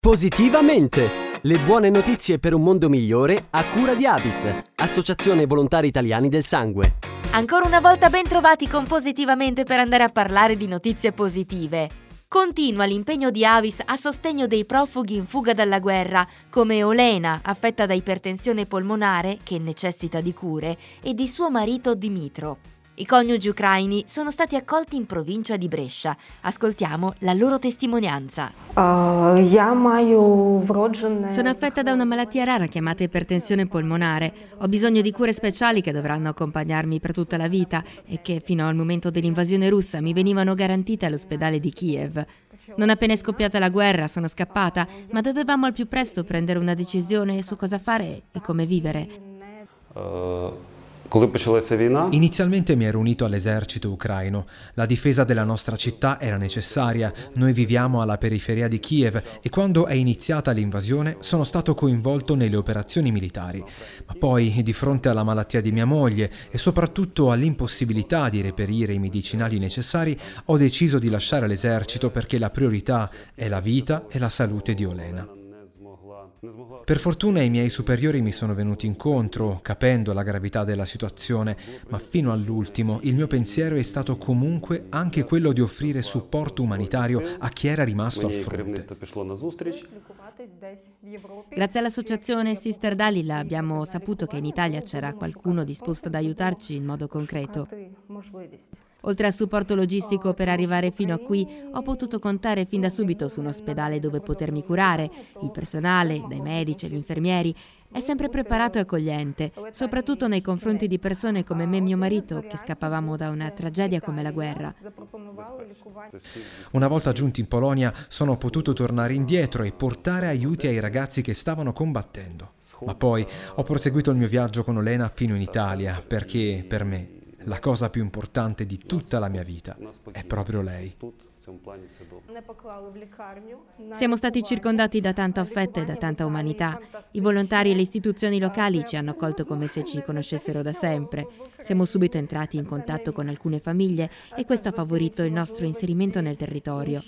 Positivamente! Le buone notizie per un mondo migliore a cura di Avis, Associazione Volontari Italiani del Sangue. Ancora una volta ben trovati con Positivamente per andare a parlare di notizie positive. Continua l'impegno di Avis a sostegno dei profughi in fuga dalla guerra, come Olena, affetta da ipertensione polmonare, che necessita di cure, e di suo marito Dimitro. I coniugi ucraini sono stati accolti in provincia di Brescia. Ascoltiamo la loro testimonianza. Sono affetta da una malattia rara chiamata ipertensione polmonare. Ho bisogno di cure speciali che dovranno accompagnarmi per tutta la vita e che fino al momento dell'invasione russa mi venivano garantite all'ospedale di Kiev. Non appena è scoppiata la guerra sono scappata, ma dovevamo al più presto prendere una decisione su cosa fare e come vivere. Uh Inizialmente mi ero unito all'esercito ucraino. La difesa della nostra città era necessaria. Noi viviamo alla periferia di Kiev e quando è iniziata l'invasione sono stato coinvolto nelle operazioni militari. Ma poi, di fronte alla malattia di mia moglie e soprattutto all'impossibilità di reperire i medicinali necessari, ho deciso di lasciare l'esercito perché la priorità è la vita e la salute di Olena. Per fortuna i miei superiori mi sono venuti incontro, capendo la gravità della situazione, ma fino all'ultimo il mio pensiero è stato comunque anche quello di offrire supporto umanitario a chi era rimasto al fronte. Grazie all'associazione Sister Dalila abbiamo saputo che in Italia c'era qualcuno disposto ad aiutarci in modo concreto. Oltre al supporto logistico per arrivare fino a qui, ho potuto contare fin da subito su un ospedale dove potermi curare. Il personale, dai medici agli infermieri, è sempre preparato e accogliente, soprattutto nei confronti di persone come me e mio marito che scappavamo da una tragedia come la guerra. Una volta giunti in Polonia sono potuto tornare indietro e portare aiuti ai ragazzi che stavano combattendo. Ma poi ho proseguito il mio viaggio con Olena fino in Italia perché per me la cosa più importante di tutta la mia vita è proprio lei. Siamo stati circondati da tanto affetto e da tanta umanità. I volontari e le istituzioni locali ci hanno accolto come se ci conoscessero da sempre. Siamo subito entrati in contatto con alcune famiglie e questo ha favorito il nostro inserimento nel territorio.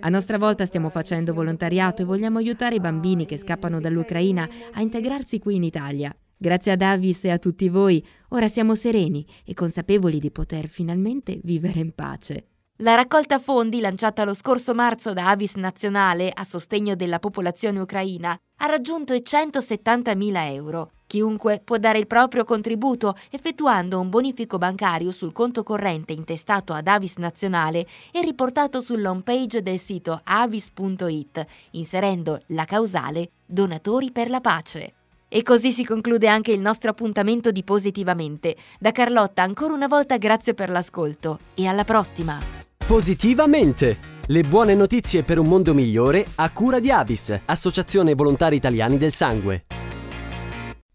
A nostra volta stiamo facendo volontariato e vogliamo aiutare i bambini che scappano dall'Ucraina a integrarsi qui in Italia. Grazie a Davis e a tutti voi, ora siamo sereni e consapevoli di poter finalmente vivere in pace. La raccolta fondi lanciata lo scorso marzo da Avis Nazionale a sostegno della popolazione ucraina ha raggiunto i 170.000 euro. Chiunque può dare il proprio contributo effettuando un bonifico bancario sul conto corrente intestato ad Avis Nazionale e riportato sull'home page del sito avis.it, inserendo la causale Donatori per la pace. E così si conclude anche il nostro appuntamento di Positivamente. Da Carlotta ancora una volta grazie per l'ascolto e alla prossima. Positivamente! Le buone notizie per un mondo migliore a cura di Avis, Associazione Volontari Italiani del Sangue.